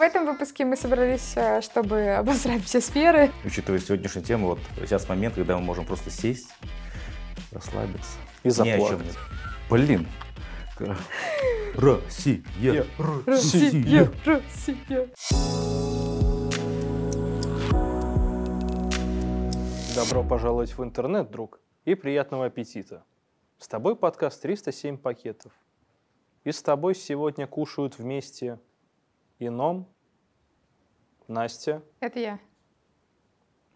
В этом выпуске мы собрались, э, чтобы обозрать все сферы. Учитывая сегодняшнюю тему, вот сейчас момент, когда мы можем просто сесть, расслабиться. И заплакать. Блин. Россия. Россия, Россия. Добро пожаловать в интернет, друг, и приятного аппетита. С тобой подкаст 307 пакетов. И с тобой сегодня кушают вместе Ином, Настя Это я.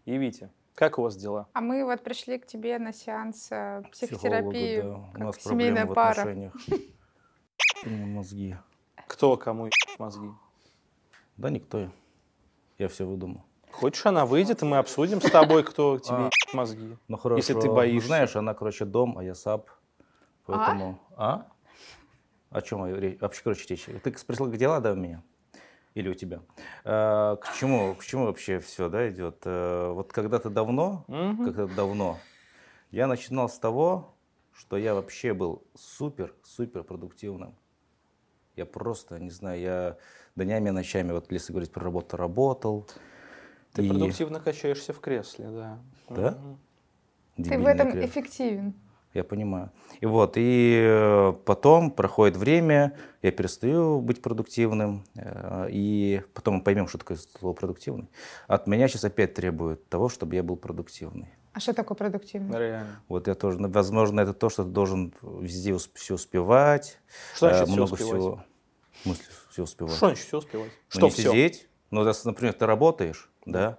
И Витя. Как у вас дела? А мы вот пришли к тебе на сеанс э, Психологу, психотерапии, да. У нас семейная проблемы в пара. отношениях. У меня мозги. Кто кому мозги? Да никто. Я все выдумал. Хочешь, она выйдет, и мы обсудим с тобой, кто тебе А. ебет мозги? Ну хорошо. Если ты Ну, боишься. знаешь, она, короче, дом, а я сап. Поэтому... А? О чем речь? Вообще, короче, речь. Ты спросил, как дела, да, у меня? Или у тебя? А, к чему, к чему вообще все, да, идет? Э, Вот когда-то давно, Мгм. когда-то давно, я начинал с того, что я вообще был супер-супер продуктивным. Я просто, не знаю, я днями, ночами, вот если говорить про работу, работал. Ты И- продуктивно качаешься в кресле, да. Да? Мгм. Ты в этом крест. эффективен. Я понимаю. И вот, и э, потом проходит время, я перестаю быть продуктивным, э, и потом мы поймем, что такое слово продуктивный. От меня сейчас опять требуют того, чтобы я был продуктивный. А что такое продуктивный? Реально. Вот я тоже, возможно, это то, что ты должен везде все успевать. Что значит э, все много успевать? всего. В смысле все успевать? Что значит все успевать? Ну, Что не все? сидеть. Ну, если, например, ты работаешь, да,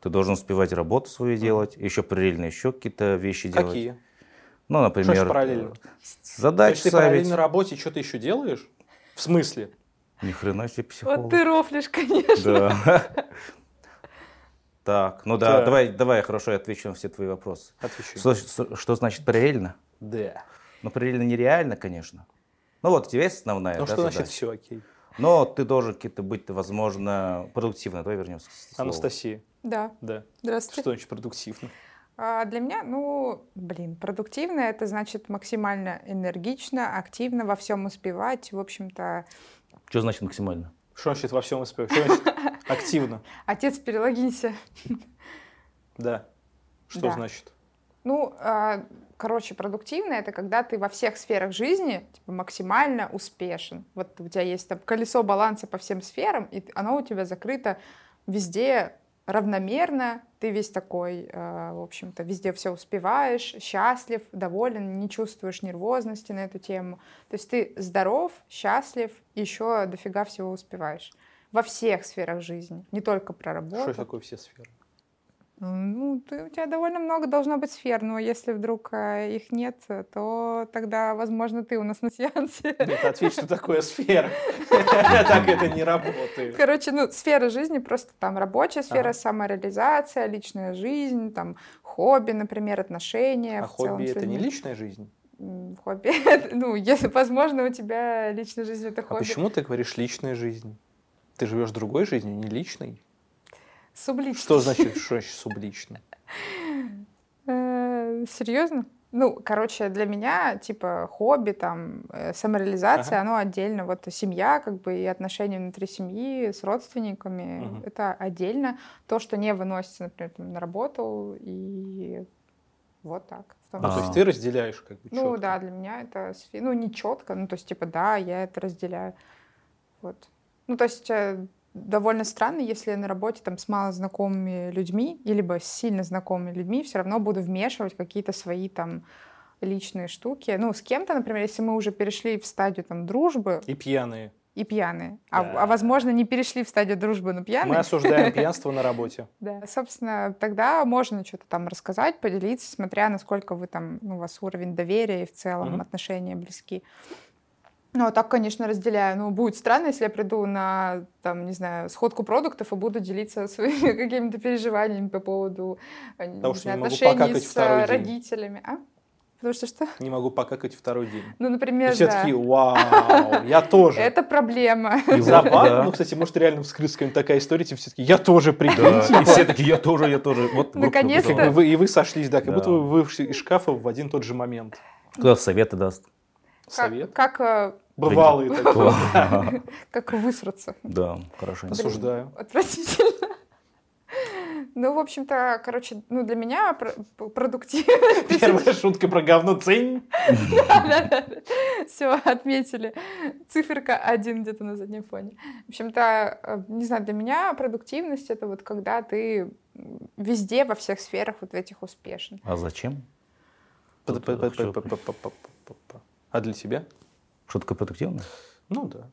ты должен успевать работу свою делать, еще параллельно еще какие-то вещи делать. Какие? Ну, например, значит параллельно? То задачи есть ты ставить. параллельно работе что-то еще делаешь? В смысле? Ни хрена себе психолог. Вот ты рофлишь, конечно. Да. Так, ну да, Так. давай, давай, хорошо, я отвечу на все твои вопросы. Отвечу. Что, что- что значит параллельно? Да. Ну, параллельно нереально, конечно. Ну вот, у тебя есть основная Ну да, что значит задача. все окей? Но ты должен какие-то быть, возможно, продуктивным. Давай вернемся к слову. Анастасия, Да, да. здравствуйте. Что значит продуктивно? А для меня, ну, блин, продуктивно это значит максимально энергично, активно во всем успевать. В общем-то, Что значит максимально? Что значит во всем успевать? Что значит активно? отец, перелогинься. Да. Что Да. значит? Ну, а, короче, продуктивно это когда ты во всех сферах жизни типа, максимально успешен. Вот у тебя есть там колесо баланса по всем сферам, и оно у тебя закрыто везде равномерно. Ты весь такой, а, в общем-то, везде все успеваешь, счастлив, доволен, не чувствуешь нервозности на эту тему. То есть ты здоров, счастлив, еще дофига всего успеваешь. Во всех сферах жизни, не только про Что работу. такое все сферы? Ну, ты, у тебя довольно много должно быть сфер, но если вдруг а, их нет, то тогда, возможно, ты у нас на сеансе. Нет, ответь, что такое сфера. Так это не работает. Короче, ну, сфера жизни просто там рабочая сфера, самореализация, личная жизнь, там хобби, например, отношения. А хобби это не личная жизнь? Хобби, ну, если, возможно, у тебя личная жизнь это А хобби. почему ты говоришь личная жизнь? Ты живешь другой жизнью, не личной? Субличный. Что значит, что значит сублично? Э, Серьезно? Ну, короче, для меня, типа, хобби, там, э, самореализация, оно отдельно. Вот семья, как бы, и отношения внутри семьи с родственниками, это отдельно. То, что не выносится, например, там, на работу, и вот так. Ну, А. то есть ты разделяешь как бы Ну, да, для меня это, ну, не четко, ну, то есть, типа, да, я это разделяю. Вот. Ну, то есть, э, довольно странно, если я на работе там с мало знакомыми людьми, или либо с сильно знакомыми людьми, все равно буду вмешивать какие-то свои там личные штуки. Ну, с кем-то, например, если мы уже перешли в стадию там дружбы И пьяные. и пьяные, а, Да. а возможно, не перешли в стадию дружбы, но Мы пьяные, осуждаем пьянство на работе. да. Собственно, тогда можно что-то там рассказать, поделиться, смотря насколько вы там, ну, у вас уровень доверия и в целом отношения близки. Ну, а так, конечно, разделяю. Ну, будет странно, если я приду на, там, не знаю, сходку продуктов и буду делиться своими какими-то переживаниями по поводу э, не Потому что знаю, не могу отношений покакать с второй э, день. родителями. А? Потому что что? Не могу покакать второй день. Ну, И например, все да. такие, вау, я тоже. Это проблема. И Забавно, ну, кстати, может, реально вскрылась какая-нибудь такая история, типа, все таки я тоже прикиньте. и все такие, я тоже, я тоже. Вот Наконец-то. И вы, и вы сошлись, да, как будто вы вышли из шкафа в один тот же момент. Кто советы даст? Как, Совет? как, Бывалые такие. Как высраться. Да, хорошо. Осуждаю. Отвратительно. Ну, в общем-то, короче, ну, для меня пр- продуктивность... Первая шутка про говно цень. Все, отметили. Циферка один где-то на заднем фоне. В общем-то, э, не знаю, для меня продуктивность это вот когда ты везде, во всех сферах вот в этих успешен. А зачем? А для тебя? Что такое продуктивно? Ну да.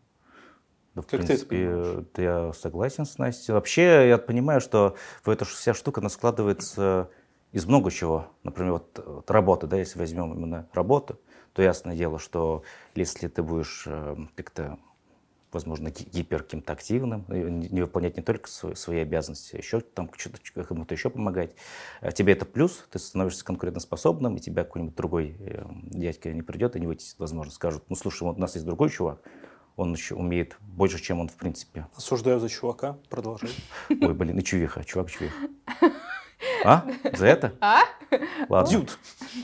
Да, в Как ты принципе, это я согласен с Настей. Вообще, я понимаю, что эта вся штука, она складывается из много чего. Например, вот, вот работа, да, если возьмем именно работу, то ясное дело, что если ты будешь э, как-то, возможно, ги- гипер каким-то активным, и не выполнять не только свои, свои обязанности, а еще там кому-то еще помогать, э, тебе это плюс, ты становишься конкурентоспособным, и тебя какой-нибудь другой э, дядька не придет и не вытеснит, возможно, скажут, ну, слушай, вот у нас есть другой чувак, он еще умеет больше, чем он в принципе. Осуждаю за чувака. Продолжай. Ой, блин, и чувиха, чувак чувиха. А? За это? А? Ладно. Дюд.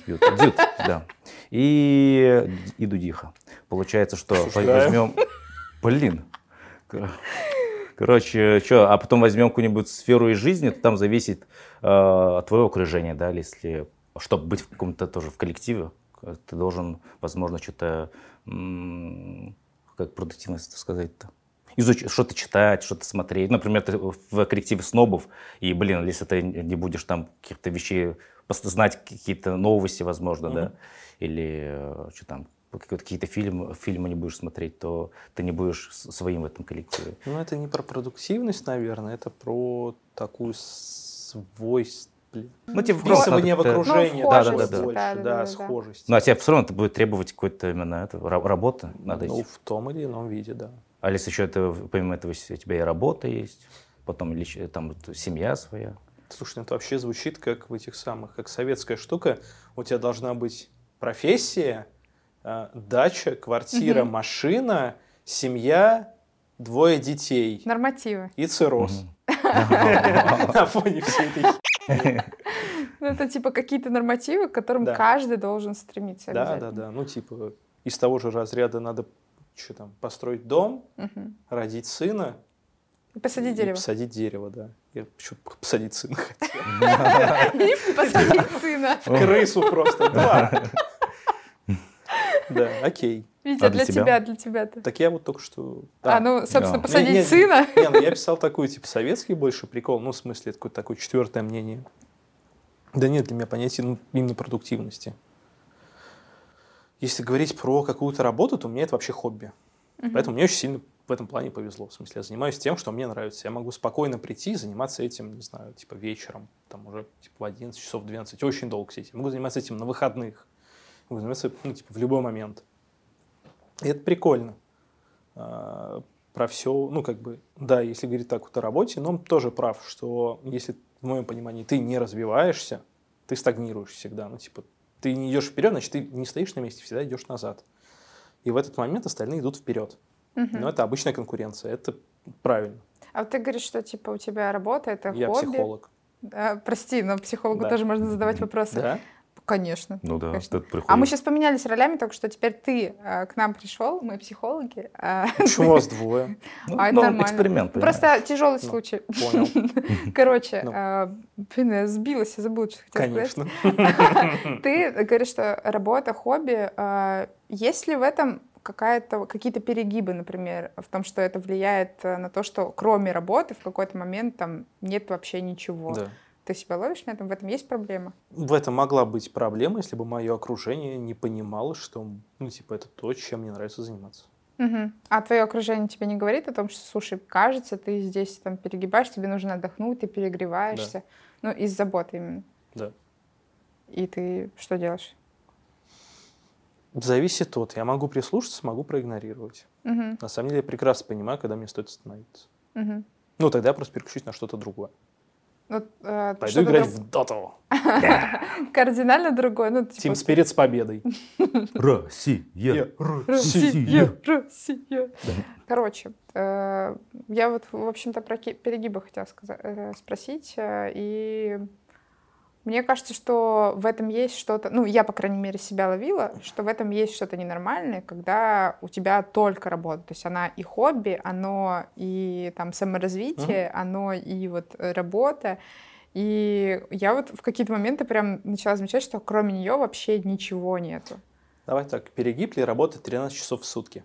Дюд, дюд, да. И, и дудиха. Получается, что Осуждаю. возьмем... Блин. Кор- Короче, что, а потом возьмем какую-нибудь сферу из жизни, то там зависит э, от твоего окружения, да, если, чтобы быть в каком-то тоже в коллективе, э, ты должен, возможно, что-то, как продуктивность сказать-то, изучить, что-то читать, что-то смотреть. Например, ты в коллективе снобов, и, блин, если ты не будешь там каких-то вещей, знать какие-то новости, возможно, да, Мгм. или э, что там, какие-то фильмы, фильмы не будешь смотреть, то ты не будешь своим в этом коллективе. Ну, это не про продуктивность, наверное, это про такую свойство. Ну, тебе Вписывание в окружение Ну, даже схожесть, больше, да, да, да, да, да. схожесть. Ну, а тебе все равно это будет требовать какой-то именно это, ра- работы, надо Ну, идти. в том или ином виде, да. А если еще это, помимо этого, у тебя и работа есть, потом лич- там семья своя. Слушай, ну это вообще звучит как в этих самых, как советская штука. У тебя должна быть профессия, дача, квартира, Мгм. машина, семья, двое детей Нормативы. и цирроз. На фоне всей этой... Ну, это типа какие-то нормативы, к которым Да. каждый должен стремиться Да, да, да. Ну, типа, из того же разряда надо что там, построить дом, родить сына И посадить и дерево. посадить дерево, да. Я почему посадить сына хотел. И посадить сына. Крысу просто, два. Да, окей. Витя, А для для тебя? тебя, для тебя-то. Так я вот только что... А, ну, собственно, Да. посадить Не, не, сына. Не, ну я писал такой, типа, советский больше прикол, ну, в смысле, это какое-то такое четвертое мнение. Да нет, для меня понятие ну, именно продуктивности. Если говорить про какую-то работу, то у меня это вообще хобби. Поэтому мне очень сильно в этом плане повезло. В смысле, я занимаюсь тем, что мне нравится. Я могу спокойно прийти и заниматься этим, не знаю, типа вечером, там уже типа в 11 часов, в 12, очень долго сидеть. Я могу заниматься этим на выходных. Могу заниматься, ну, типа, в любой момент. И это прикольно. А, про все, ну, как бы, да, если говорить так вот о работе, но он тоже прав, что если, в моем понимании, ты не развиваешься, ты стагнируешь всегда. Ну, типа, ты не идешь вперед, значит, ты не стоишь на месте, всегда идешь назад. И в этот момент остальные идут вперед. Мгм. Но это обычная конкуренция, это правильно. А вот ты говоришь, что типа у тебя работа это Я хобби. психолог. Да, прости, но психологу Да. тоже можно задавать вопросы. Да? Конечно. Ну да, Конечно. это приходит. А мы сейчас поменялись ролями, только что теперь ты э, к нам пришел, мы психологи. Почему вас двое? Ну, а это ну, нормально. эксперимент, понимаешь? Просто тяжелый Ну. случай. Понял. Короче, Ну. а, блин, я сбилась, я забыла, что хотела сказать. Конечно. Ты говоришь, что работа, хобби. а, Есть ли в этом какая-то, какие-то перегибы, например, в том, что это влияет э, на то, что кроме работы в какой-то момент там нет вообще ничего? Да. Ты себя ловишь на этом? В этом есть проблема? В этом могла быть проблема, если бы мое окружение не понимало, что, ну, типа, это то, чем мне нравится заниматься. Мгм. А твое окружение тебе не говорит о том, что, слушай, кажется, ты здесь там перегибаешь, тебе нужно отдохнуть, ты перегреваешься. Ну, из заботы именно. Да. И ты что делаешь? Зависит от. Я могу прислушаться, могу проигнорировать. Мгм. На самом деле, я прекрасно понимаю, когда мне стоит остановиться. Мгм. Ну, тогда я просто переключусь на что-то другое. Вот, э, Пойду играть друг- в доту. кардинально другое. Ну, типа, Тим Спирит с победой. Россия. Россия, Россия. Короче, э, я вот, в общем-то, про перегибы хотела э, спросить. э, И Мне кажется, что в этом есть что-то, ну, я, по крайней мере, себя ловила, что в этом есть что-то ненормальное, когда у тебя только работа. То есть она и хобби, оно и там саморазвитие, mm-hmm. оно и вот работа. И я вот в какие-то моменты прям начала замечать, что кроме нее вообще ничего нету. Давай так, перегиб ли работать 13 часов в сутки?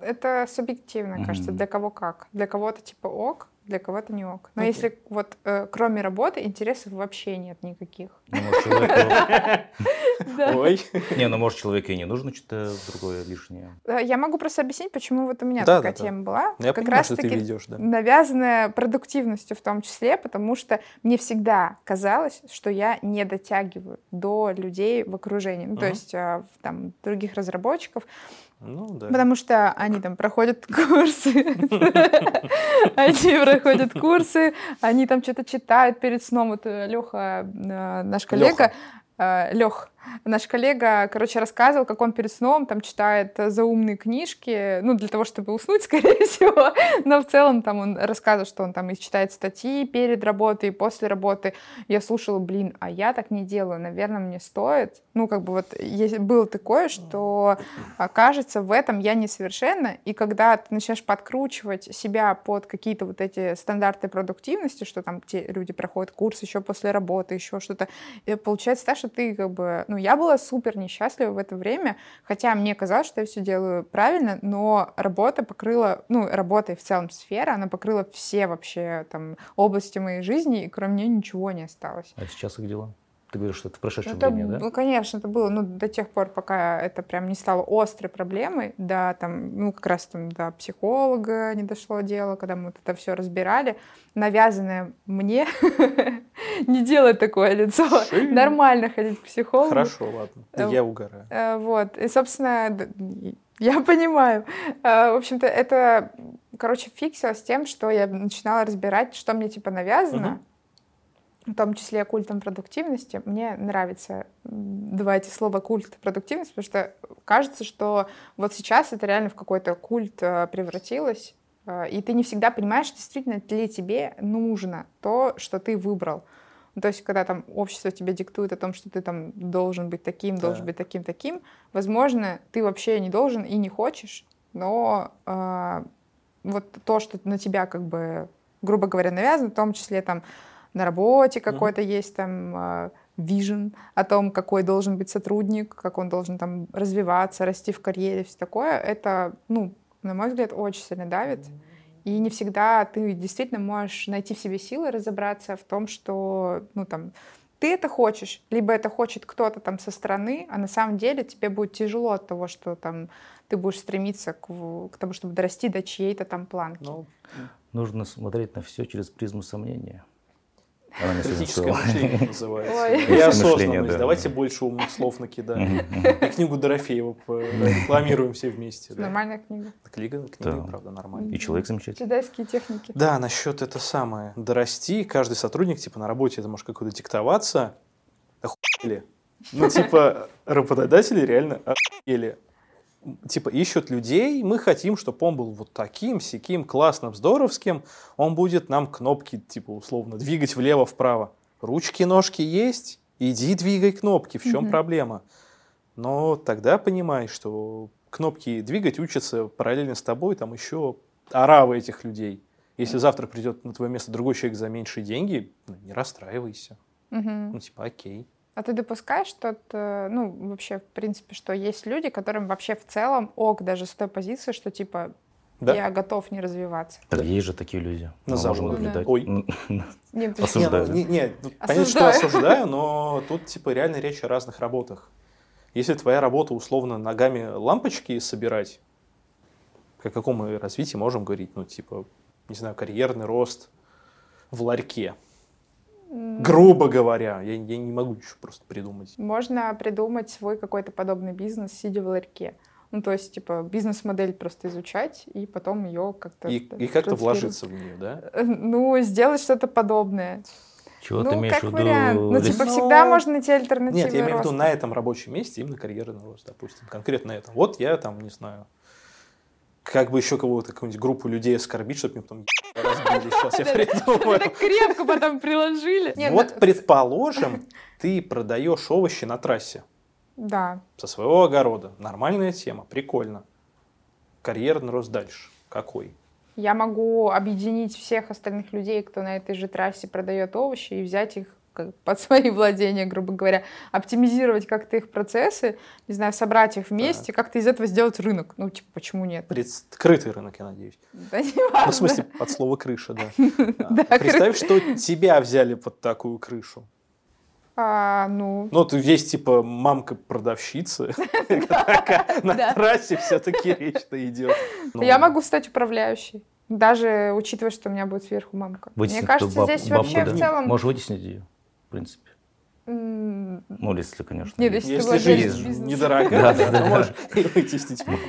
Это субъективно, mm-hmm. кажется, для кого как. Для кого-то типа ок, для кого-то не ок. Но okay. если вот э, кроме работы интересов вообще нет никаких. Ну, Ой. Не, ну может человеку и не нужно что-то другое лишнее. Э, я могу просто объяснить, почему вот у меня такая тема была. Я как раз таки навязанная продуктивностью в том числе, потому что мне всегда казалось, что я не дотягиваю до людей в окружении. Ну, то есть э, там других разработчиков. Ну, да. Потому что они там проходят курсы. Они проходят курсы, они там что-то читают перед сном. Вот э, Леха, э, наш коллега, Лех, Наш коллега, короче, рассказывал, как он перед сном там читает заумные книжки, ну, для того, чтобы уснуть, скорее всего. Но в целом там он рассказывал, что он там и читает статьи перед работой, и после работы. Я слушала, блин, а я так не делаю, наверное, мне стоит. Ну, как бы вот было такое, что кажется, в этом я несовершенна, и когда ты начинаешь подкручивать себя под какие-то вот эти стандарты продуктивности, что там те люди проходят курс еще после работы, еще что-то, получается так, что ты как бы, ну, ну, я была супер несчастлива в это время, хотя мне казалось, что я все делаю правильно, но работа покрыла, ну, работа и в целом сфера, она покрыла все вообще там области моей жизни, и кроме нее ничего не осталось. А сейчас как дела? Ты говоришь, что это в прошедшем это, времени, да? Ну, конечно, это было, ну, до тех пор, пока это прям не стало острой проблемой, да, там, ну, как раз там до психолога не дошло дело, когда мы вот это все разбирали, навязанное мне, не делать такое лицо, нормально ходить к психологу. Хорошо, ладно, э, я угораю. Э, вот, и, собственно, я понимаю. Э, в общем-то, это, короче, фиксилось тем, что я начинала разбирать, что мне, типа, навязано, в том числе культом продуктивности. Мне нравится давайте слово культ продуктивности, потому что кажется, что вот сейчас это реально в какой-то культ э, превратилось, э, и ты не всегда понимаешь, действительно ли тебе нужно то, что ты выбрал. Ну, то есть, когда там общество тебе диктует о том, что ты там должен быть таким, да. должен быть таким, таким, возможно, ты вообще не должен и не хочешь, но э, вот то, что на тебя как бы, грубо говоря, навязано, в том числе там на работе какой-то mm-hmm. есть там вижен о том, какой должен быть сотрудник, как он должен там развиваться, расти в карьере, все такое, это, ну, на мой взгляд, очень сильно давит. И не всегда ты действительно можешь найти в себе силы разобраться в том, что, ну, там, ты это хочешь, либо это хочет кто-то там со стороны, а на самом деле тебе будет тяжело от того, что там ты будешь стремиться к, к тому, чтобы дорасти до чьей-то там планки. Ну, нужно смотреть на все через призму сомнения. Она Критическое мышление называется. И осознанность. Давайте больше умных слов накидаем. И книгу Дорофеева рекламируем все вместе. Нормальная книга. Книга, книга, правда, нормальная. И человек замечательный. Китайские техники. Да, насчет это самое. Дорасти, каждый сотрудник, типа, на работе это может какой-то диктоваться. Охуели. Ну, типа, работодатели реально охуели типа ищут людей, мы хотим, чтобы он был вот таким, сяким, классным, здоровским, он будет нам кнопки, типа, условно, двигать влево-вправо. Ручки, ножки есть, иди двигай кнопки, в чем mm-hmm. проблема? Но тогда понимай, что кнопки двигать учатся параллельно с тобой, там еще оравы этих людей. Если завтра придет на твое место другой человек за меньшие деньги, ну, не расстраивайся. Mm-hmm. Ну, типа, окей. А ты допускаешь, что, -то, ну, вообще, в принципе, что есть люди, которым вообще в целом ок даже с той позиции, что, типа, да? я готов не развиваться. Да, есть же такие люди. Назову. Можем наблюдать. Да. Ой. Нет, осуждаю. Не, не, понятно, что осуждаю, но тут, типа, реально речь о разных работах. Если твоя работа, условно, ногами лампочки собирать, о каком мы развитии можем говорить? Ну, типа, не знаю, карьерный рост в ларьке – Грубо говоря, я, я не могу еще просто придумать. Можно придумать свой какой-то подобный бизнес, сидя в ларьке. Ну, то есть, типа, бизнес-модель просто изучать и потом ее как-то... И, и как-то вложиться в нее, да? Э, ну, сделать что-то подобное. Чего ну, ты имеешь как в виду? вариант. Ну, типа, Но... всегда можно найти альтернативу Нет, я имею в виду на этом рабочем месте именно карьерный рост, допустим, конкретно это. Вот я там, не знаю, как бы еще кого-то, какую-нибудь группу людей оскорбить, чтобы мне потом разбили. Сейчас я придумаю. Так крепко потом приложили. Вот, ну, предположим, ты продаешь овощи на трассе Да. со своего огорода. Нормальная тема, прикольно. Карьерный рост дальше. Какой? Я могу объединить всех остальных людей, кто на этой же трассе продает овощи, и взять их под свои владения, грубо говоря, оптимизировать как-то их процессы, не знаю, собрать их вместе, как-то из этого сделать рынок. Ну, типа, почему нет? Открытый рынок, я надеюсь. Да не Ну, важно. в смысле, под слово крыша, да. Представь, что тебя взяли под такую крышу. А, ну, Ну, ты есть, типа, мамка-продавщица. На трассе все-таки речь-то идет. Ну, я могу стать управляющей. Даже учитывая, что у меня будет сверху мамка. Мне Вытеснить кажется, эту баб- здесь бабку, вообще да? в целом... Можешь вытеснить ее, в принципе. м, Ну, если, конечно. Нет, есть. если ты Если жизнь недорогая, Да, да, да, то да. можешь и вытеснить мамку.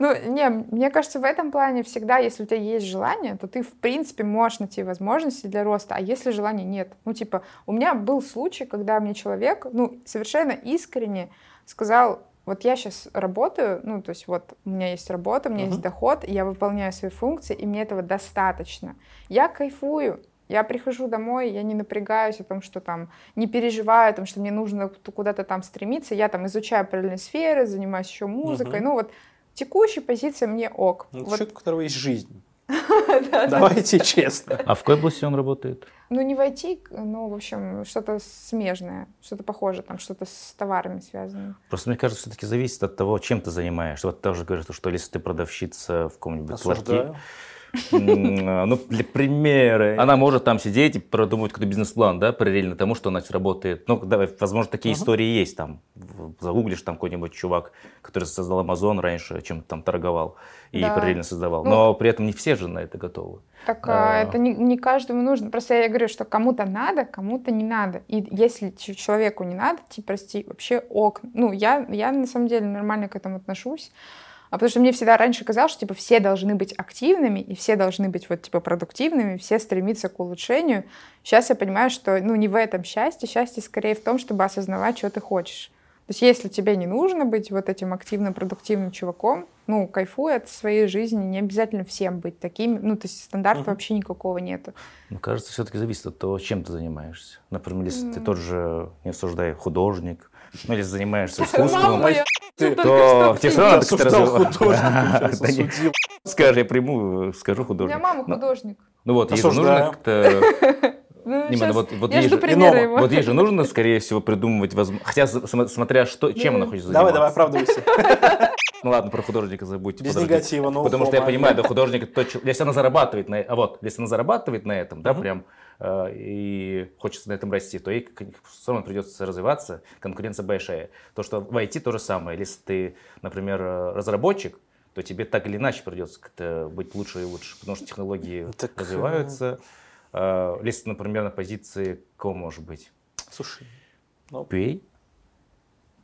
Ну, не, мне кажется, в этом плане всегда, если у тебя есть желание, то ты, в принципе, можешь найти возможности для роста. А если желания нет? Ну, типа, у меня был случай, когда мне человек, ну, совершенно искренне сказал, вот я сейчас работаю, ну, то есть вот у меня есть работа, у меня есть Мгм. доход, я выполняю свои функции, и мне этого достаточно. Я кайфую, я прихожу домой, я не напрягаюсь о том, что там, не переживаю о том, что мне нужно куда-то там стремиться, я там изучаю параллельные сферы, занимаюсь еще музыкой, Мгм. ну вот текущей позиция мне ок. Ну, Вот, человек, у которого есть жизнь. да, да. Давайте честно. А в какой области он работает? Ну, не войти, ну, в общем, что-то смежное, что-то похожее, там, что-то с товарами связано. Просто мне кажется, все-таки зависит от того, чем ты занимаешься. Вот тоже говорят, что если ты продавщица в каком-нибудь ларьке, ну, для примера, она может там сидеть и продумывать какой-то бизнес-план, да, параллельно тому, что она работает. Ну, давай, возможно, такие истории есть там. Загуглишь там какой-нибудь чувак, который создал Amazon раньше, чем-то там торговал и Да. параллельно создавал. Ну, Но при этом не все же на это готовы. Так а, А. это не, не каждому нужно. Просто я говорю, что кому-то надо, кому-то не надо. И если человеку не надо, типа, прости, вообще ок. Ну, я, я на самом деле нормально к этому отношусь. А потому что мне всегда раньше казалось, что типа все должны быть активными, и все должны быть вот типа продуктивными, все стремиться к улучшению. Сейчас я понимаю, что ну не в этом счастье, счастье скорее в том, чтобы осознавать, что ты хочешь. То есть если тебе не нужно быть вот этим активным, продуктивным чуваком, ну, кайфуй от своей жизни, не обязательно всем быть такими, ну, то есть стандарта Мгм. вообще никакого нету. Мне кажется, все-таки зависит от того, чем ты занимаешься. Например, если ты М. тот же, не осуждай, художник, ну или занимаешься Мама искусством, моя Ты только то осудил. Скажи, я приму, скажу У меня художник. мама Ну, художник. Ну вот, нужно как-то... Ну, Именно, щас вот, вот я ей жду же- Иного. его. Вот ей же нужно, скорее всего, придумывать возможно. Хотя, см- смотря что, чем она хочет Давай, заниматься. давай, оправдывайся. Ну ладно, про художника забудьте. Без негатива, но Потому что я понимаю, да, художник если она зарабатывает на, а вот, если она зарабатывает на этом, да, прям э, и хочется на этом расти, то ей все равно придется развиваться, конкуренция большая. То, что в IT то же самое. Если ты, например, э, разработчик, то тебе так или иначе придется как-то быть лучше и лучше, потому что технологии Так, э, развиваются. Э, Если, например, на позиции кого может быть? Слушай, ну, QA?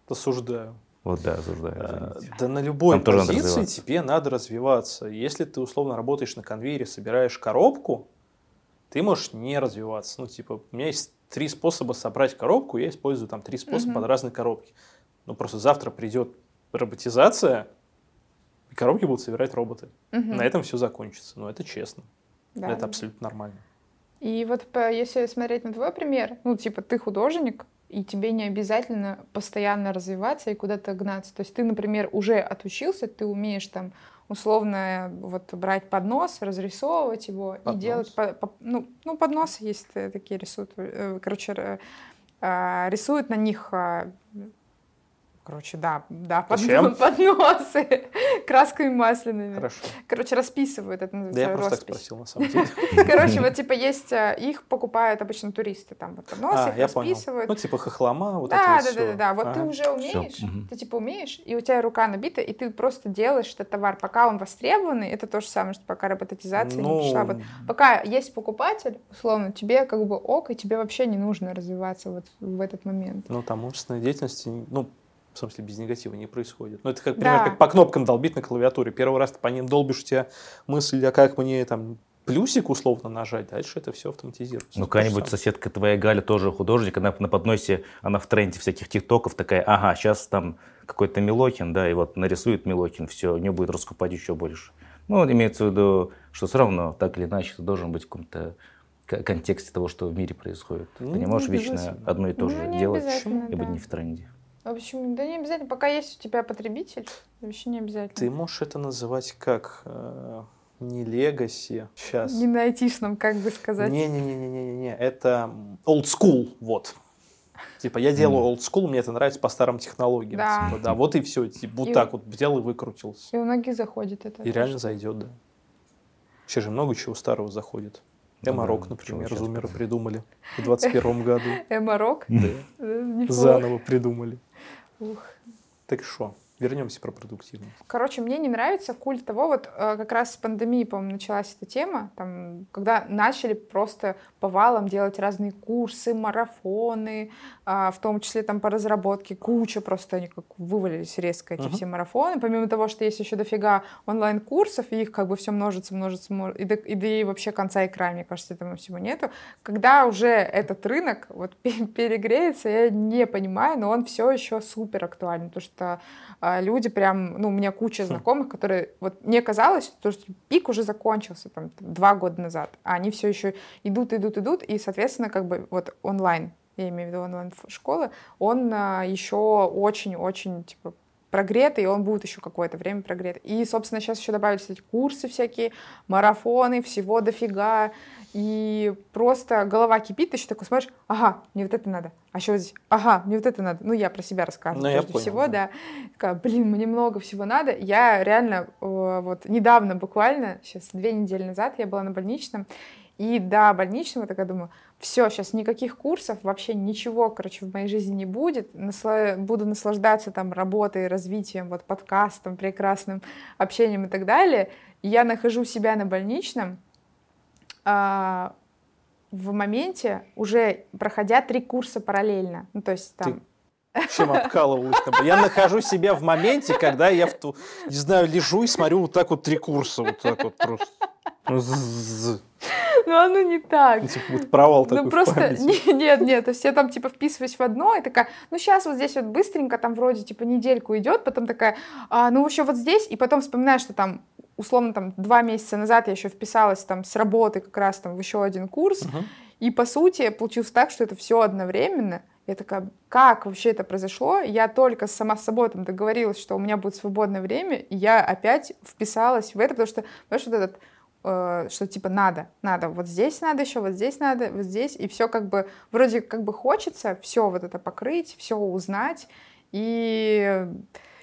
осуждаю. Вот да, осуждаю. Э, извините. Да на любой Там тоже надо позиции тебе надо развиваться. Если ты условно работаешь на конвейере, собираешь коробку, ты можешь не развиваться. Ну, типа, у меня есть три способа собрать коробку, я использую там три способа Мгм. под разные коробки. Ну, просто завтра придет роботизация, и коробки будут собирать роботы. Мгм. На этом все закончится. Но это честно. Да, это да. абсолютно нормально. И вот если смотреть на твой пример, ну, типа, ты художник, и тебе не обязательно постоянно развиваться и куда-то гнаться. То есть ты, например, уже отучился, ты умеешь там условно вот брать поднос, разрисовывать его Поднос? и делать... по- по- ну, ну, подносы есть э, такие рисуют. э, Короче, э, а, рисуют на них... а, Короче, да, да, под- Зачем? подносы красками масляными. Хорошо. Короче, расписывают, это Да называется я просто так спросил, на самом деле. Короче, вот типа есть, э, их покупают обычно туристы, там вот подносы, А, их я понял. расписывают. Ну, типа хохлома, вот да, это да, вот да, да, да. Вот ты Ага. уже умеешь, мгм. ты типа умеешь, и у тебя рука набита, и ты просто делаешь этот товар, пока он востребованный. Это то же самое, что пока роботизация Ну, не пришла. Вот пока есть покупатель, условно, тебе как бы ок, и тебе вообще не нужно развиваться вот в этот момент. Ну, там умственной деятельности, ну, в смысле, без негатива не происходит. Ну, это как, Да. пример, как по кнопкам долбить на клавиатуре. Первый раз ты по ним долбишь, у тебя мысль, а как мне там плюсик условно нажать, дальше это все автоматизируется. Ну, же какая-нибудь соседка твоя Галя тоже художник, она на подносе, она в тренде всяких тиктоков такая, ага, сейчас там какой-то Милохин, да, и вот нарисует Милохин, все, у нее будет раскупать еще больше. Ну, имеется в виду, что все равно, так или иначе, ты должен быть в каком-то контексте того, что в мире происходит. Ну, ты не можешь вечно одно и то же ну, делать и быть да. не в тренде. А почему? Да не обязательно. Пока есть у тебя потребитель, вообще не обязательно. Ты можешь это называть как э, не легаси. Сейчас. Не на айтишном, как бы сказать. Не-не-не-не-не-не. Это old school, вот. Типа, я делаю old school, мне это нравится по старым технологиям. Да. Типа, да, вот и все. Типа, вот и... так вот взял и выкрутился. И у многих заходит это. И реально зайдет, да. Сейчас же много чего старого заходит. Ну Эморок, например, зумеры придумали в 21 году. Эморок? Да. Заново придумали. Ух. Так что? Вернемся про продуктивность. Короче, мне не нравится культ того, вот э, как раз с пандемией, по-моему, началась эта тема, там, когда начали просто повалом делать разные курсы, марафоны, а, в том числе там по разработке, куча просто они как вывалились резко эти uh-huh. все марафоны, помимо того, что есть еще дофига онлайн-курсов, и их как бы все множится, множится, и, до, и, да и вообще конца и края, мне кажется, этому всего нету. Когда уже этот рынок вот перегреется, я не понимаю, но он все еще супер актуален, потому что а, люди прям, ну, у меня куча хм. знакомых, которые, вот мне казалось, что пик уже закончился там два года назад, а они все еще идут, идут, идут, и, соответственно, как бы вот онлайн, я имею в виду онлайн-школы, он а, еще очень-очень, типа, прогретый, и он будет еще какое-то время прогретый. И, собственно, сейчас еще добавились эти курсы всякие, марафоны, всего дофига, и просто голова кипит, ты еще такой смотришь, ага, мне вот это надо, а еще вот здесь, ага, мне вот это надо. Ну, я про себя рассказываю. Ну, я понял, всего, да. да. Такая, блин, мне много всего надо. Я реально э, вот недавно буквально, сейчас две недели назад я была на больничном, и до больничного такая думаю, все, сейчас никаких курсов, вообще ничего, короче, в моей жизни не будет. Насла... Буду наслаждаться там работой, развитием, вот подкастом, прекрасным общением и так далее. Я нахожу себя на больничном, а, в моменте, уже проходя три курса параллельно. Ну, то есть там... Ты чем обкалывалась? Я нахожу себя в моменте, когда я, в ту, не знаю, лежу и смотрю вот так вот три курса, вот так вот просто. Ну, оно не так. Ну, типа, вот провал ну, такой Ну, просто, нет, нет, то есть я там, типа, вписываюсь в одно, и такая, ну, сейчас вот здесь вот быстренько, там, вроде, типа, недельку идет, потом такая, а, ну, еще вот здесь, и потом вспоминаю, что там условно, там, два месяца назад я еще вписалась там с работы как раз там в еще один курс, и, по сути, получилось так, что это все одновременно. Я такая, как вообще это произошло? Я только сама с собой там договорилась, что у меня будет свободное время, и я опять вписалась в это, потому что, потому что этот что типа надо, надо, вот здесь надо еще, вот здесь надо, вот здесь, и все как бы, вроде как бы хочется все вот это покрыть, все узнать, и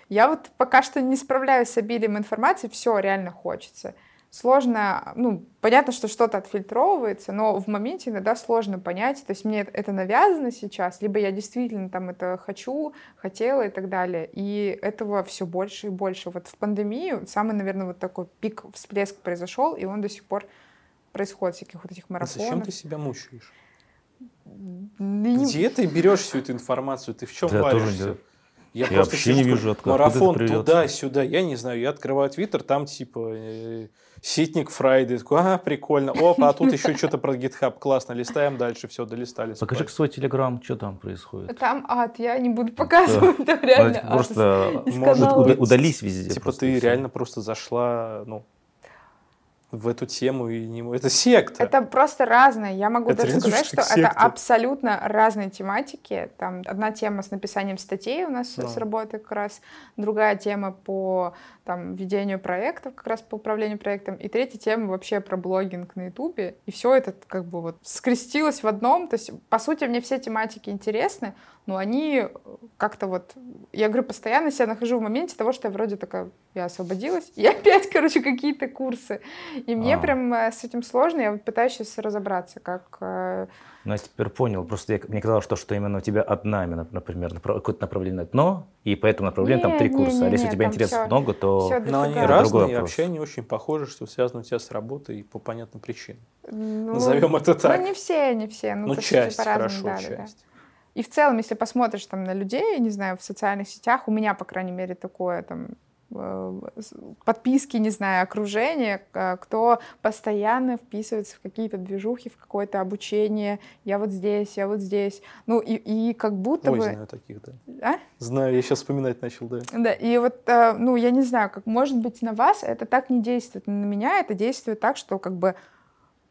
я вот пока что не справляюсь с обилием информации, все реально хочется. Сложно, ну, понятно, что что-то отфильтровывается, но в моменте иногда сложно понять, то есть мне это навязано сейчас, либо я действительно там это хочу, хотела и так далее, и этого все больше и больше. Вот в пандемию самый, наверное, вот такой пик, всплеск произошел, и он до сих пор происходит, всяких вот этих марафонов. А зачем ты себя мучаешь? Где ты берешь всю эту информацию? Ты в чем да, варишься? Тоже, я, я вообще не вижу, откуда Марафон туда-сюда, я не знаю, я открываю твиттер, там типа э, Ситник Фрайдей, такой, ага, прикольно, опа, а тут еще что-то про GitHub, классно, листаем дальше, все, долистали. Покажи к свой телеграм, что там происходит. Там ад, я не буду показывать, там реально Просто может удались везде. Типа ты реально просто зашла, ну, в эту тему и не это секта. Это просто разные. Я могу это даже сказать, что секта. это абсолютно разные тематики. Там одна тема с написанием статей у нас no. с работы как раз, другая тема по там ведению проектов, как раз по управлению проектом, и третья тема вообще про блогинг на Ютубе. И все это как бы вот скрестилось в одном. То есть, по сути, мне все тематики интересны, но они как-то вот... Я говорю, постоянно себя нахожу в моменте того, что я вроде такая, я освободилась, и опять, короче, какие-то курсы. И мне а. прям э, с этим сложно, я пытаюсь сейчас разобраться, как... Э, ну, я теперь понял. Просто я, мне казалось, что, что именно у тебя одна, именно, например, какое-то направление одно, и по этому направлению не, там три не, курса. Не, а если у тебя интересов все, много, то все Но они разные, и вообще они очень похожи, что связаны у тебя с работой по понятным причинам. Ну, Назовем это так. Ну, не все, не все. Ну, ну часть, хорошо, да, часть. Да, да. И в целом, если посмотришь там на людей, не знаю, в социальных сетях, у меня, по крайней мере, такое там э, подписки, не знаю, окружения, кто постоянно вписывается в какие-то движухи, в какое-то обучение. Я вот здесь, я вот здесь. Ну и, и как будто Ой, бы... знаю таких, да. А? Знаю, я сейчас вспоминать начал, да. Да, и вот, э, ну, я не знаю, как может быть на вас это так не действует, на меня это действует так, что как бы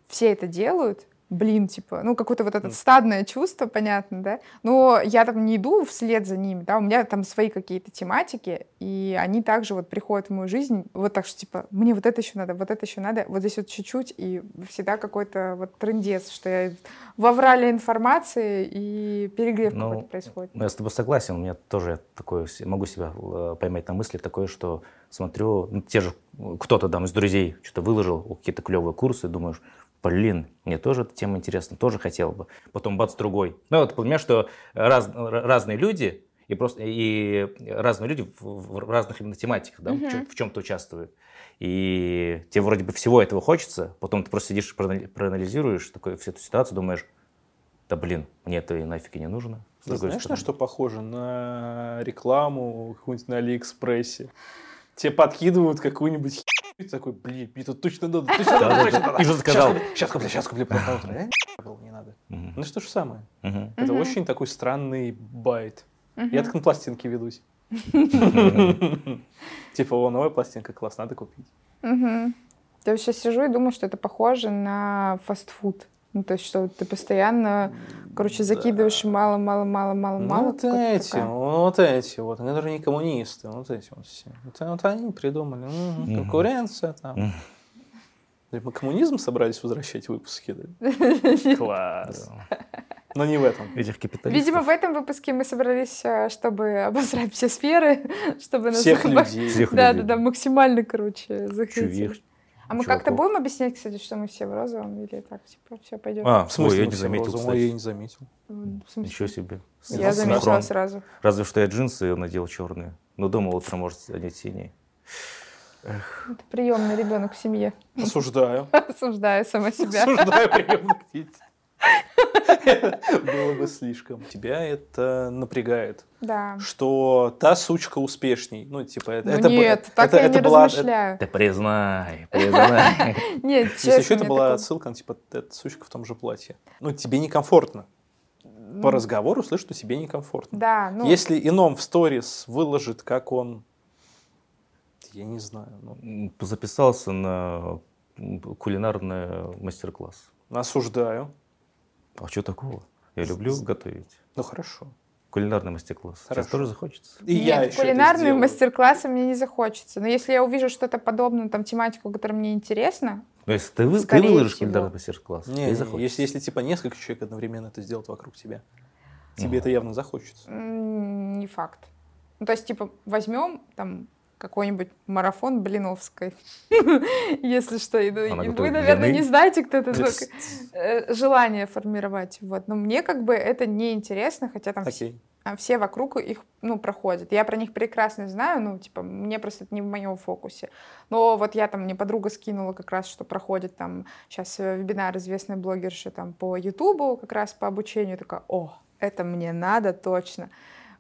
все это делают, блин, типа, ну, какое-то вот это стадное чувство, понятно, да, но я там не иду вслед за ними, да, у меня там свои какие-то тематики, и они также вот приходят в мою жизнь, вот так что, типа, мне вот это еще надо, вот это еще надо, вот здесь вот чуть-чуть, и всегда какой-то вот трендец, что я воврали информации, и перегрев ну, какой-то происходит. Я с тобой согласен, у меня тоже такое, могу себя э, поймать на мысли такое, что смотрю, ну, те же, кто-то там из друзей что-то выложил, какие-то клевые курсы, думаешь, блин, мне тоже эта тема интересна, тоже хотел бы. Потом бац, другой. Ну вот понимаешь, что раз, разные люди, и просто и разные люди в, в разных именно тематиках, да, uh-huh. в, в чем-то участвуют. И тебе вроде бы всего этого хочется, потом ты просто сидишь, проанализируешь такой, всю эту ситуацию, думаешь, да блин, мне это и нафиг и не нужно. Ты знаешь, стороны. на что похоже? На рекламу какую-нибудь на Алиэкспрессе. Тебе подкидывают какую-нибудь и такой, блин, мне тут точно надо, точно надо, точно надо. И же сказал. Сейчас куплю, сейчас куплю. Было, не надо. Ну то же самое. Это очень такой странный bait. Я так на пластинке ведусь. Типа, о, новая пластинка, класс, надо купить. Я сейчас сижу и думаю, что это похоже на фастфуд. Ну, то есть, что ты постоянно, короче, закидываешь мало-мало-мало-мало-мало. Ну, вот эти, такая. вот эти, вот, которые не коммунисты, вот эти вот все. Вот, вот они придумали, м-м, конкуренция там. Мы коммунизм собрались возвращать выпуски, да? Класс. Но не в этом. Этих капиталистов. Видимо, в этом выпуске мы собрались, э, чтобы обозрать все сферы, чтобы нас... Всех людей. Всех да, да, да, максимально, короче, захватить. А мы как-то будем объяснять, кстати, что мы все в розовом или так, типа, все пойдет? А, в смысле, я не заметил, кстати. Я не заметел. Ничего себе. Я заметила сразу. Разве что я джинсы надел черные. Но дома утром может одеть синие. Эх. Это приемный ребенок в семье. Осуждаю. Осуждаю сама себя. Осуждаю приемных детей. Было бы слишком. Тебя это напрягает. Да. Что та сучка успешней. Ну, типа, это, ну, это нет, так это, я это не была, размышляю. Да признай, признай. Нет, честно. Если еще это была отсылка, типа, эта сучка в том же платье. Ну, тебе некомфортно. По разговору слышишь, что тебе некомфортно. Да, ну... Если ином в сторис выложит, как он... Я не знаю. Ну... Записался на кулинарный мастер-класс. Осуждаю. А что такого? Я люблю готовить. Ну хорошо. Кулинарный мастер-класс. Сейчас тоже захочется. И Нет, я еще кулинарные мастер-классы мне не захочется. Но если я увижу что-то подобное, там, тематику, которая мне интересна, но если ты, вы, ты выложишь всего. кулинарный мастер-класс, не, не, если, если типа несколько человек одновременно это сделать вокруг тебя, тебе угу. это явно захочется. Не факт. Ну, то есть, типа, возьмем там какой-нибудь марафон Блиновской, если что. И вы, наверное, не знаете, кто это такой. Э, желание формировать. Вот. Но мне как бы это неинтересно, хотя там все, а, все вокруг их ну, проходят. Я про них прекрасно знаю, ну, типа, мне просто это не в моем фокусе. Но вот я там, мне подруга скинула как раз, что проходит там сейчас вебинар известной блогерши там по Ютубу, как раз по обучению. Такая, о, это мне надо точно.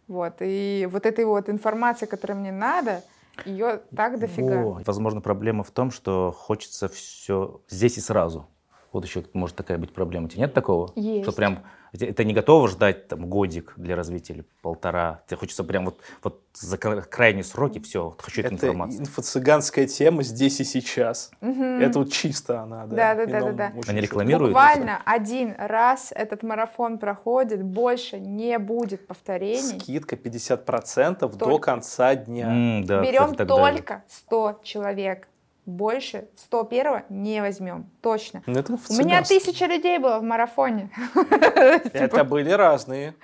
Вот. И вот этой вот информации, которая мне надо, ее так дофига. Во. Возможно, проблема в том, что хочется все здесь и сразу. Вот еще может такая быть проблема. У тебя нет такого? Есть. Что прям это не готово ждать там годик для развития или полтора. Тебе хочется прям вот, вот за крайние сроки все, вот хочу эту это информацию. инфо-цыганская тема здесь и сейчас. Угу. Это вот чисто она, да? Да, да, да, да, да. Они рекламируют. Буквально один раз этот марафон проходит, больше не будет повторений. Скидка 50% только. до конца дня. М, да, Берем только 100 человек больше 101 не возьмем, точно. Ну, это У меня тысяча людей было в марафоне. Это типа. были разные.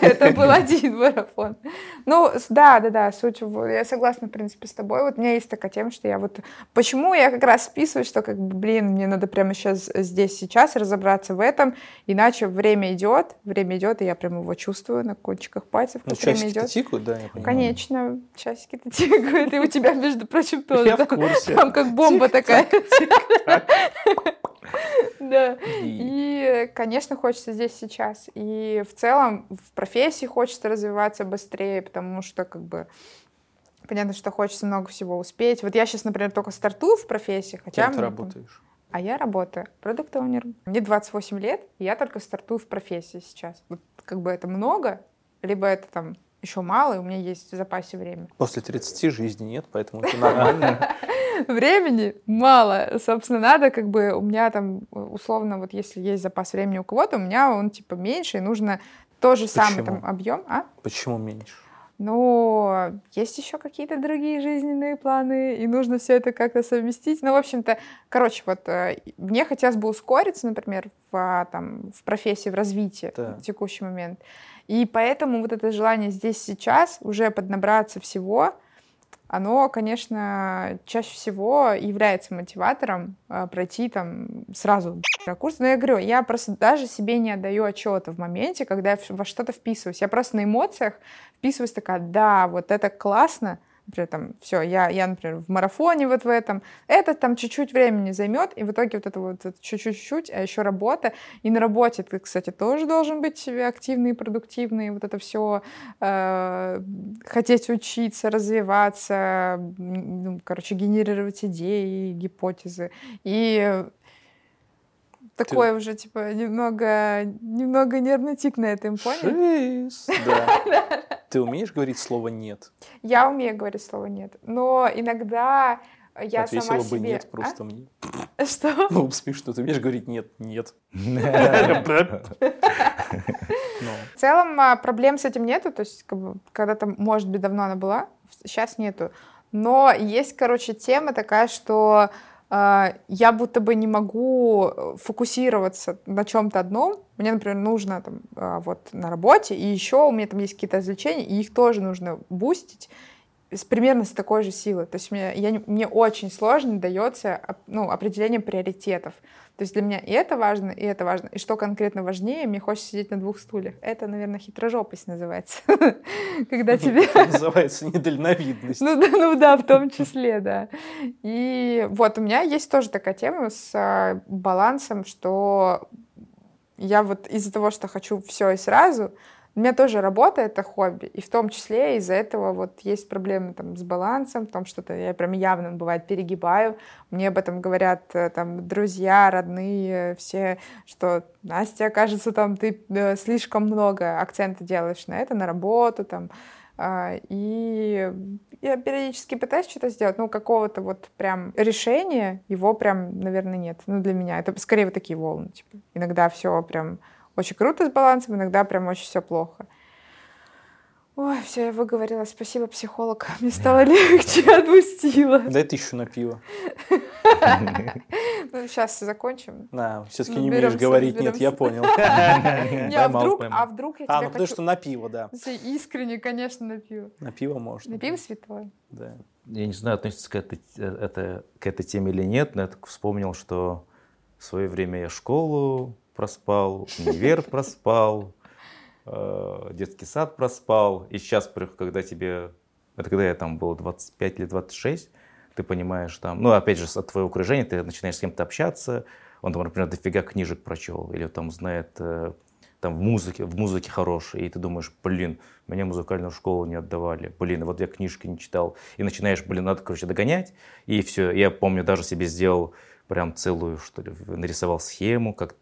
Это был один марафон. Ну, да, да, да, суть, я согласна, в принципе, с тобой. Вот у меня есть такая тема, что я вот... Почему я как раз списываю, что, как бы, блин, мне надо прямо сейчас, здесь, сейчас разобраться в этом, иначе время идет, время идет, и я прямо его чувствую на кончиках пальцев, как ну, время идет. тикают, да, я понимаю. Конечно, часики-то тикают, и у тебя, между прочим, тоже в курсе. Там как бомба такая. Да. И, конечно, хочется здесь сейчас. И в целом в профессии хочется развиваться быстрее, потому что как бы Понятно, что хочется много всего успеть. Вот я сейчас, например, только стартую в профессии, хотя... Кем ты работаешь? А я работаю продукт оунером Мне 28 лет, и я только стартую в профессии сейчас. Вот как бы это много, либо это там еще мало, и у меня есть в запасе время. После 30 жизни нет, поэтому это нормально. Времени мало. Собственно, надо как бы... У меня там, условно, вот если есть запас времени у кого-то, у меня он типа меньше, и нужно тот же Почему? там объем. А? Почему меньше? Ну, есть еще какие-то другие жизненные планы, и нужно все это как-то совместить. Ну, в общем-то, короче, вот э, мне хотелось бы ускориться, например, в, а, там, в профессии, в развитии Да. в текущий момент. И поэтому вот это желание здесь сейчас уже поднабраться всего, оно, конечно, чаще всего является мотиватором э, пройти там сразу курс. Но я говорю, я просто даже себе не отдаю отчета в моменте, когда я во что-то вписываюсь. Я просто на эмоциях вписываюсь такая, да, вот это классно, например, там, все, я, я, например, в марафоне вот в этом, это там чуть-чуть времени займет, и в итоге вот это вот это чуть-чуть, а еще работа, и на работе ты, кстати, тоже должен быть активный продуктивный, вот это все хотеть учиться, развиваться, ну, короче, генерировать идеи, гипотезы, и такое уже, типа, немного, немного нервный тик на этом фоне. Шиз. Да. Ты умеешь говорить слово «нет»? Я умею говорить слово «нет», но иногда я Ответила сама бы себе... «нет» просто мне. А? Что? Ну, смешно. Ты умеешь говорить «нет», «нет». В целом а, проблем с этим нету, то есть как бы, когда-то, может быть, давно она была, сейчас нету. Но есть, короче, тема такая, что а, я будто бы не могу э, фокусироваться на чем-то одном. Мне, например, нужно там, а, вот на работе, и еще у меня там есть какие-то развлечения, и их тоже нужно бустить с, примерно с такой же силой. То есть мне, я, не- мне очень сложно дается оп- ну, определение приоритетов. То есть для меня и это важно, и это важно. И что конкретно важнее, мне хочется сидеть на двух стульях. Это, наверное, хитрожопость называется. Когда тебе... называется недальновидность. Ну да, ну да, в том числе, да. И вот у меня есть тоже такая тема с а, балансом, что я вот из-за того, что хочу все и сразу, у меня тоже работа — это хобби, и в том числе из-за этого вот есть проблемы там с балансом, в том, что -то я прям явно, бывает, перегибаю. Мне об этом говорят э, там друзья, родные, все, что Настя, кажется, там ты э, слишком много акцента делаешь на это, на работу, там, а, и я периодически пытаюсь что-то сделать, но какого-то вот прям решения его прям, наверное, нет. Ну, для меня это скорее вот такие волны, типа. Иногда все прям очень круто с балансом, иногда прям очень все плохо. Ой, все, я выговорила. Спасибо, психолог. Мне стало легче, отпустила. Дай тысячу на пиво. Ну, сейчас закончим. На, все-таки не умеешь говорить «нет», я понял. А вдруг, поймал. а вдруг я А, ну потому что на пиво, да. Искренне, конечно, на пиво. На пиво можно. На пиво святое. Да. Я не знаю, относится к этой, э, это, к этой теме или нет, но я так вспомнил, что в свое время я школу проспал, универ проспал, э, детский сад проспал. И сейчас, когда тебе... Это когда я там был 25 или 26, ты понимаешь там... Ну, опять же, от твоего окружения ты начинаешь с кем-то общаться, он там, например, дофига книжек прочел, или там знает э, там в музыке, в музыке хороший, и ты думаешь, блин, меня музыкальную школу не отдавали, блин, вот я книжки не читал, и начинаешь, блин, надо, короче, догонять, и все, я помню, даже себе сделал прям целую, что ли, нарисовал схему, как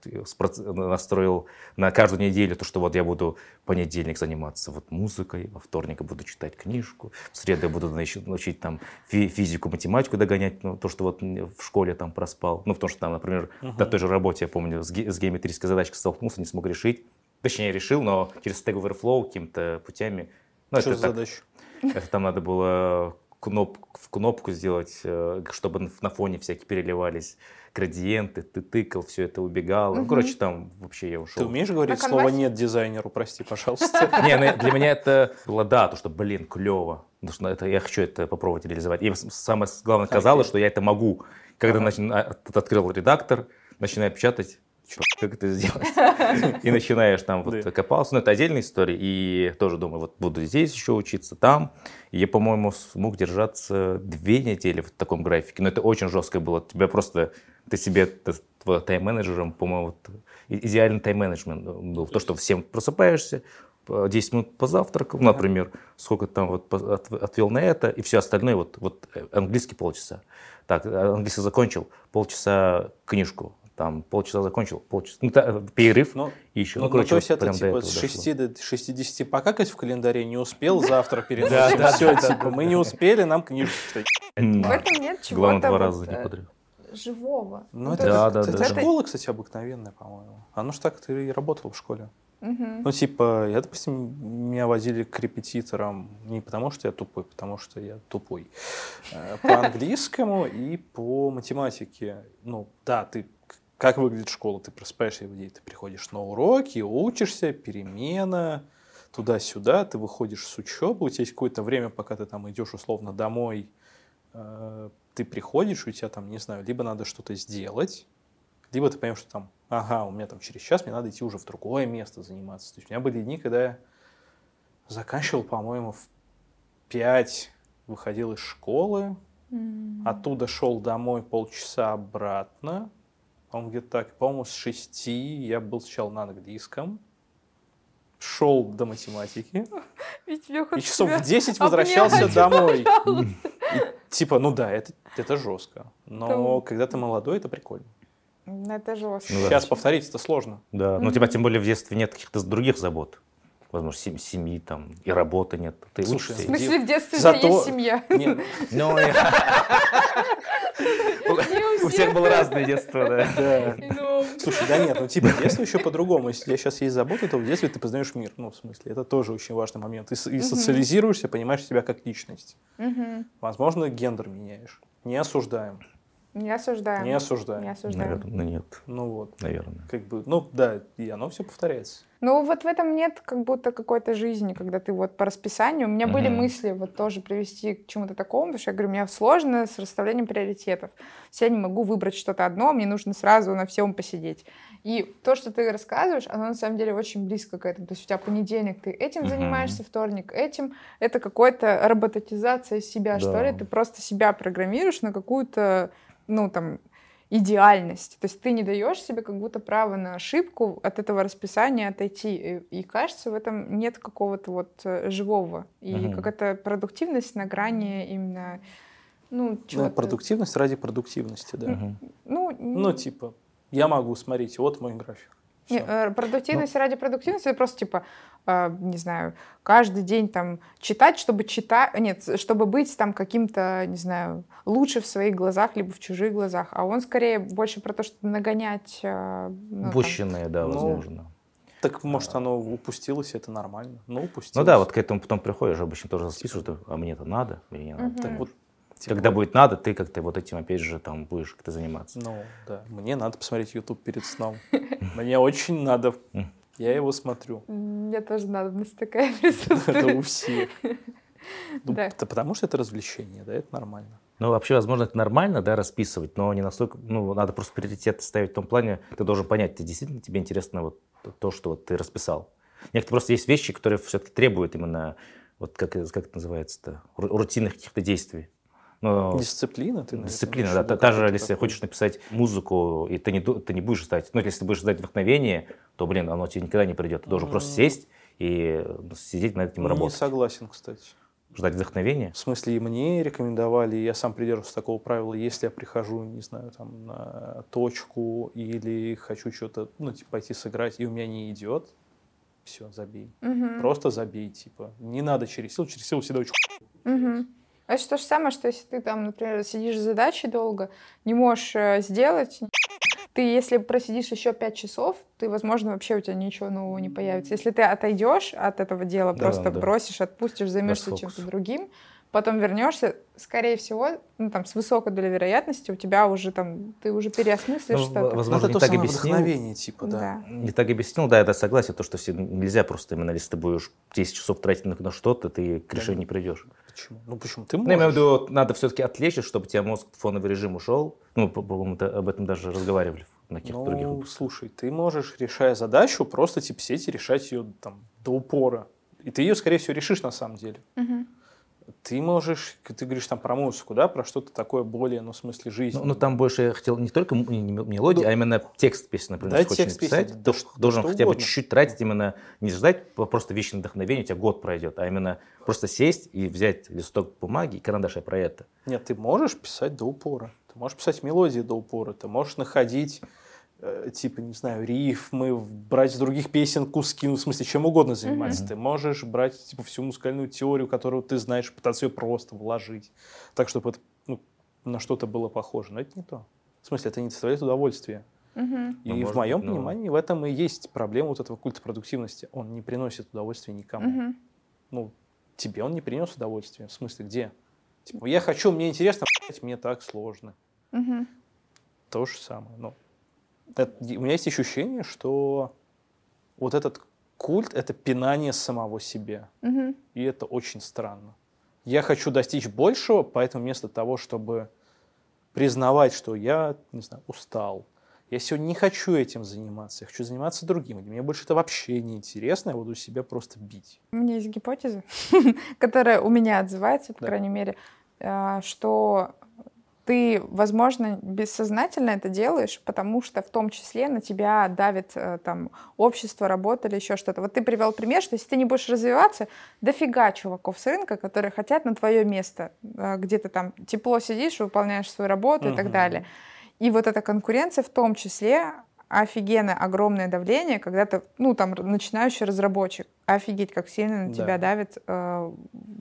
настроил на каждую неделю, то, что вот я буду понедельник заниматься вот музыкой, во вторник я буду читать книжку, в среду я буду нач- учить там фи- физику, математику догонять, ну, то, что вот в школе там проспал, ну, потому что там, например, на той же работе, я помню, с, ге- с геометрической задачкой столкнулся, не смог решить, точнее, решил, но через Stack Overflow какими-то путями, ну, Что это за задача? это там надо было кноп, в кнопку сделать, э, чтобы на- фоне всякие переливались градиенты, ты тыкал, все это убегало. Ну, Мгм. короче, там вообще я Ты ушел. умеешь говорить На слово? «нет» дизайнеру, прости, пожалуйста? Не, ну, для меня это было да, то, что, блин, клево. Потому что это, я хочу это попробовать реализовать. И самое главное казалось, что я это могу. Когда Ага. а, открыл редактор, начинаю печатать, чё, как это сделать? И начинаешь там вот копался. Но это отдельная история. И тоже думаю, вот буду здесь еще учиться, там. И я, по-моему, смог держаться две недели в таком графике. Но это очень жестко было. Тебя просто, ты себе тайм-менеджером, по-моему, идеальный тайм-менеджмент был. То, что всем просыпаешься, 10 минут позавтракал, например, сколько там вот отвел на это, и все остальное, вот, вот э, английский полчаса. Так, английский закончил, полчаса книжку, там полчаса закончил, полчаса, ну, та, перерыв ну, и еще. Ну, ну, короче, то есть вот это типа с 6 до 60 покакать в календаре не успел, завтра переносим. Все, типа, мы не успели, нам книжку читать. В этом нет чего-то Главное, два раза не э, подряд. живого. Ну, это, Да, да, это да. школа, кстати, обыкновенная, по-моему. Оно ж так ты и работал в школе. Ну, типа, я, допустим, меня водили к репетиторам не потому, что я тупой, потому что я тупой. Э, По английскому и по математике. Ну, да, ты как выглядит школа? Ты просыпаешься в день, ты приходишь на уроки, учишься, перемена, туда-сюда, ты выходишь с учебы, у тебя есть какое-то время, пока ты там идешь условно домой, э, ты приходишь, у тебя там, не знаю, либо надо что-то сделать, либо ты понимаешь, что там, ага, у меня там через час мне надо идти уже в другое место заниматься. То есть у меня были дни, когда я заканчивал, по-моему, в 5 выходил из школы, М. оттуда шел домой полчаса обратно, он где-то так, по-моему, с 6 я был сначала на английском, шел до математики, Ведь я и часов в 10 возвращался обнять, домой. пожалуйста. И, типа, ну да, это, это жестко. Но когда ты молодой, это прикольно. Ну, Это жестко. Ну да. Сейчас повторить это сложно. Да, но у тебя тем более в детстве нет каких-то других забот. Возможно, сем- семьи там и работы нет. Ты Слушай, В учишься. смысле, в детстве же Зато- есть семья. Ну, у всех было разное детство, да. да. Ну, Слушай, да нет, ну типа в детстве еще по-другому. Если у тебя сейчас есть забота, то в детстве ты познаешь мир. Ну, в смысле, это тоже очень важный момент. Ты и социализируешься, понимаешь себя как личность. Возможно, гендер меняешь. Не осуждаем. Не осуждаем. Не осуждаем. Не осуждаем. Наверное, нет, Ну вот. наверное. Как бы, ну да, и оно все повторяется. Ну, вот в этом нет как будто какой-то жизни, когда ты вот по расписанию. У меня были Мгм. мысли вот тоже привести к чему-то такому, потому что я говорю, у меня сложно с расставлением приоритетов. То есть Я не могу выбрать что-то одно, мне нужно сразу на всем посидеть. И то, что ты рассказываешь, оно на самом деле очень близко к этому. То есть у тебя понедельник, ты этим Мгм. занимаешься, вторник этим. Это какая-то робототизация себя, что Да. ли. Ты просто себя программируешь на какую-то, ну, там, идеальность. То есть ты не даешь себе как будто право на ошибку от этого расписания отойти. И, и кажется, в этом нет какого-то вот э, живого. И Мгм. какая-то продуктивность на грани именно, ну, Ну, продуктивность ради продуктивности, да. Мгм. Ну, Ну, типа, я могу, смотрите, вот мой график. Не, э, продуктивность ради продуктивности это просто типа, э, не знаю, каждый день там читать, чтобы читать, нет, чтобы быть там каким-то, не знаю, лучше в своих глазах либо в чужих глазах, а он скорее больше про то, чтобы нагонять. э, ну, там, Упущенные, да, Ну, возможно. Так, может, оно упустилось, это нормально. Ну, упустилось. Ну да, вот к этому потом приходишь, обычно тоже что, а мне это надо, мне не надо. Мгм. Так вот, типа, Когда будет надо, ты как-то вот этим опять же там будешь как-то заниматься. Ну, да. Мне надо посмотреть YouTube перед сном. Мне очень надо. Я его смотрю. Мне тоже надобность такая Это присутствует. у всех. Ну, Да. это потому что это развлечение, да, это нормально. Ну, вообще, возможно, это нормально, да, расписывать, но не настолько, ну, надо просто приоритеты ставить в том плане, ты должен понять, ты действительно тебе интересно вот то, что вот ты расписал. Некоторые просто есть вещи, которые все-таки требуют именно, вот как, как это называется-то, ру- рутинных каких-то действий. Ну, Дисциплина, ты, Дисциплина, да. Та, та же, если такой? хочешь написать музыку, и ты не, ты не будешь ждать, ну, если ты будешь ждать вдохновения, то, блин, оно тебе никогда не придет. Ты должен просто М. сесть и сидеть над этим Не работать. согласен, кстати. Ждать вдохновения. В смысле, и мне рекомендовали, я сам придерживаюсь такого правила, если я прихожу, не знаю, там, на точку или хочу что-то, ну, типа, пойти сыграть, и у меня не идет, все, забей. Мгм. Просто забей, типа. Не надо через силу, через силу всегда очень Мгм. Это то же самое, что если ты там, например, сидишь с задачей долго, не можешь э, сделать, ты, если просидишь еще пять часов, ты, возможно, вообще у тебя ничего нового не появится. Если ты отойдешь от этого дела, Да, просто да. бросишь, отпустишь, займешься чем-то другим, потом вернешься, скорее всего, ну, там, с высокой долей вероятности у тебя уже там, ты уже переосмыслишь Ну, что-то. возможно, это не то так самое объяснил. вдохновение, типа, да. Не так объяснил, да, я да, согласен, то, что все, нельзя просто именно, если ты будешь 10 часов тратить на, на что-то, ты к решению не придешь. Почему? Ну, почему? Ты Ну, я имею в можешь. виду, надо все-таки отвлечься, чтобы у тебя мозг в фоновый режим ушел. Ну, по- по-моему, об этом даже разговаривали на каких-то других Ну, выпусках. слушай, ты можешь, решая задачу, просто типа сидеть и решать ее там до упора. И ты ее, скорее всего, решишь на самом деле. Мгм. Ты можешь, ты говоришь там про музыку, да, про что-то такое более, ну, в смысле жизни. Ну, ну там больше я хотел не только мелодии, Ну, а именно текст песни, например, да, текст написать, песни, да должен что хотя бы угодно. чуть-чуть тратить именно, не ждать по- просто вечное вдохновение, у тебя год пройдет, а именно просто сесть и взять листок бумаги и карандаш и про это. Нет, ты можешь писать до упора. Ты можешь писать мелодии до упора. Ты можешь находить, типа, не знаю, рифмы, брать из других песен куски, ну, в смысле, чем угодно заниматься. Мгм. Ты можешь брать, типа, всю музыкальную теорию, которую ты знаешь, пытаться ее просто вложить. Так, чтобы это ну, на что-то было похоже. Но это не то. В смысле, это не доставляет удовольствия. Мгм. И Ну, в может моем быть, но- понимании в этом и есть проблема вот этого культа продуктивности. Он не приносит удовольствия никому. Мгм. Ну, тебе он не принес удовольствия. В смысле, где? Типа, я хочу, мне интересно, блядь, мне так сложно. Мгм. То же самое. Ну, это- у меня есть ощущение, что вот этот культ — это пинание самого себя. Мгм. И это очень странно. Я хочу достичь большего, поэтому вместо того, чтобы признавать, что я, не знаю, устал, я сегодня не хочу этим заниматься, я хочу заниматься другим. Мне больше это вообще не интересно, я буду себя просто бить. У меня есть гипотеза, которая у меня отзывается, по крайней мере, э, что ты, возможно, бессознательно это делаешь, потому что в том числе на тебя давит э, там общество, работа или еще что-то. Вот ты привел пример, что если ты не будешь развиваться, дофига чуваков с рынка, которые хотят на твое место, э, где ты там тепло сидишь, выполняешь свою работу и так далее. И вот эта конкуренция в том числе офигенно огромное давление, когда ты, ну, там, начинающий разработчик. Офигеть, как сильно на Да. тебя давит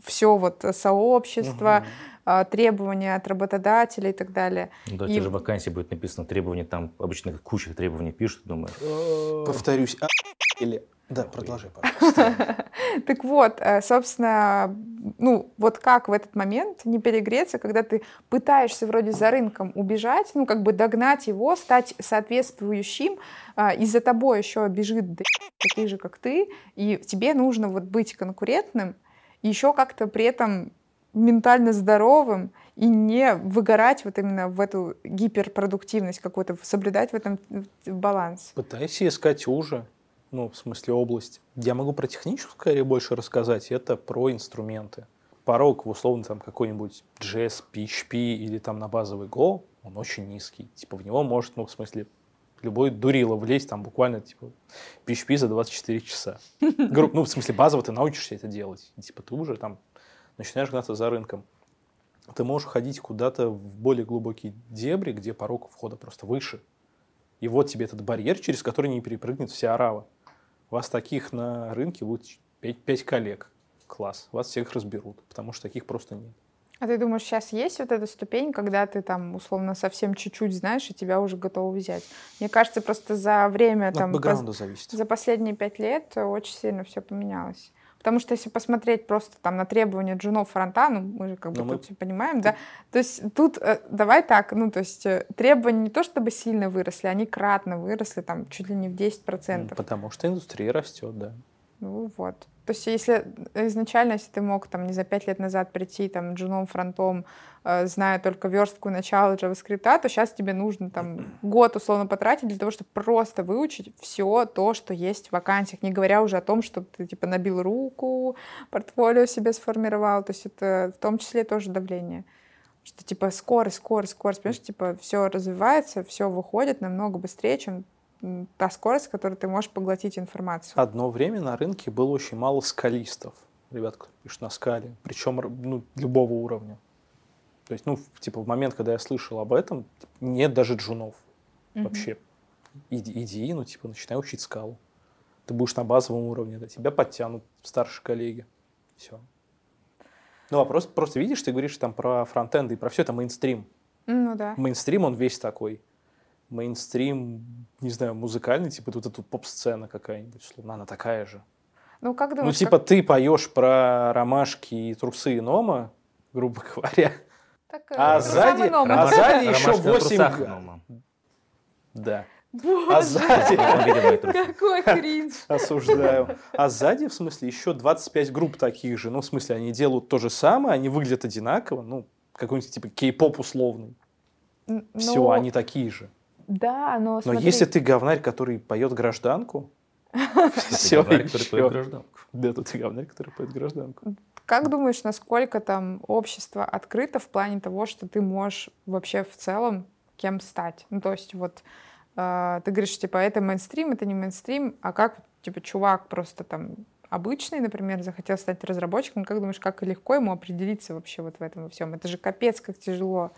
все вот э, сообщество, Мгм. э, требования от работодателей и так далее. Ну, Да, И- те же вакансии будет написано требования, там обычно куча требований пишут, думаешь, Повторюсь, а, или... Да, продолжай, пожалуйста. Так вот, э, собственно, ну, вот как в этот момент не перегреться, когда ты пытаешься вроде за рынком убежать, ну, как бы догнать его, стать соответствующим, а, и за тобой еще бежит д- таких же, как ты, и тебе нужно вот быть конкурентным, еще как-то при этом ментально здоровым и не выгорать вот именно в эту гиперпродуктивность какую-то, соблюдать в этом баланс. Пытайся искать уже, ну, в смысле область. Я могу про техническую скорее больше рассказать, это про инструменты. Порог в условно там какой-нибудь JS, PHP или там на базовый Go, он очень низкий. Типа в него может, ну, в смысле, любой дурило влезть там буквально, типа, PHP за 24 часа. Ну, в смысле, базово ты научишься это делать. И, типа, ты уже там начинаешь гнаться за рынком. Ты можешь ходить куда-то в более глубокие дебри, где порог входа просто выше. И вот тебе этот барьер, через который не перепрыгнет вся арава. Вас таких на рынке будет 5, коллег. Класс. Вас всех разберут, потому что таких просто нет. А ты думаешь, сейчас есть вот эта ступень, когда ты там условно совсем чуть-чуть знаешь, и тебя уже готовы взять? Мне кажется, просто за время От там бэкграунда зависит. за последние пять лет очень сильно все поменялось. Потому что если посмотреть просто там на требования джунов фронта, ну мы же как бы Ну, мы- тут все понимаем, да, то есть тут э, давай так, ну то есть э, требования не то чтобы сильно выросли, они кратно выросли, там чуть ли не в 10%. Потому что индустрия растет, да. Ну вот. То есть если изначально, если ты мог там не за пять лет назад прийти там джуном фронтом, э, зная только верстку начала JavaScript, то сейчас тебе нужно там год условно потратить для того, чтобы просто выучить все то, что есть в вакансиях, не говоря уже о том, чтобы ты типа набил руку, портфолио себе сформировал. То есть это в том числе тоже давление. Что типа скорость, скорость, скорость, понимаешь, типа все развивается, все выходит намного быстрее, чем та скорость, с которой ты можешь поглотить информацию. Одно время на рынке было очень мало скалистов. Ребят, кто пишет на скале. Причем ну, любого уровня. То есть, ну, типа, в момент, когда я слышал об этом, нет даже джунов. Мгм. Вообще. Иди, иди, ну, типа, начинай учить скалу. Ты будешь на базовом уровне, да, тебя подтянут старшие коллеги. Все. Ну, вопрос просто видишь, ты говоришь там про фронтенды и про все это мейнстрим. Ну да. Мейнстрим, он весь такой. Мейнстрим, не знаю, музыкальный, типа вот эта поп-сцена какая-нибудь, условно, она такая же. Ну как Ну, думаешь, типа как- ты поешь про ромашки и трусы и нома, грубо говоря. Так, э, а трусам сзади- а сзади еще Ромашка на 8 трусах, г- Нома. Да. Боже, А сзади, какой кринж. осуждаю. А сзади, в смысле, еще 25 групп таких же. Ну, в смысле, они делают то же самое, они выглядят одинаково. Ну, какой-нибудь типа кей-поп условный. Все, но- они такие же. Да, но Но смотри, если ты говнарь, который поет гражданку, все гражданку. Да, тут ты говнарь, который поет гражданку. Как думаешь, насколько там общество открыто в плане того, что ты можешь вообще в целом кем стать? Ну, то есть вот э, ты говоришь, типа, это мейнстрим, это не мейнстрим, а как, типа, чувак просто там обычный, например, захотел стать разработчиком, как думаешь, как легко ему определиться вообще вот в этом во всем? Это же капец, как тяжело.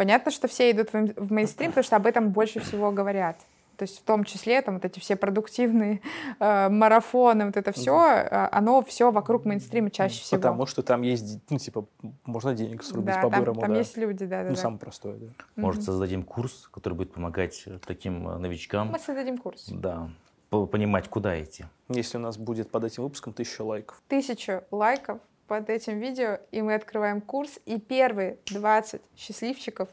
Понятно, что все идут в мейнстрим, потому что об этом больше всего говорят. То есть в том числе там вот эти все продуктивные э, марафоны, вот это все, э, оно все вокруг мейнстрима чаще всего. Потому что там есть, ну, типа, можно денег срубить да, по-бырому. Там, там да. есть люди, да, да. Ну, да. самое простое, да. Может, создадим курс, который будет помогать таким э, новичкам. Мы создадим курс. Да, по- понимать, куда идти. Если у нас будет под этим выпуском тысяча лайков. Тысячу лайков под этим видео, и мы открываем курс, и первые 20 счастливчиков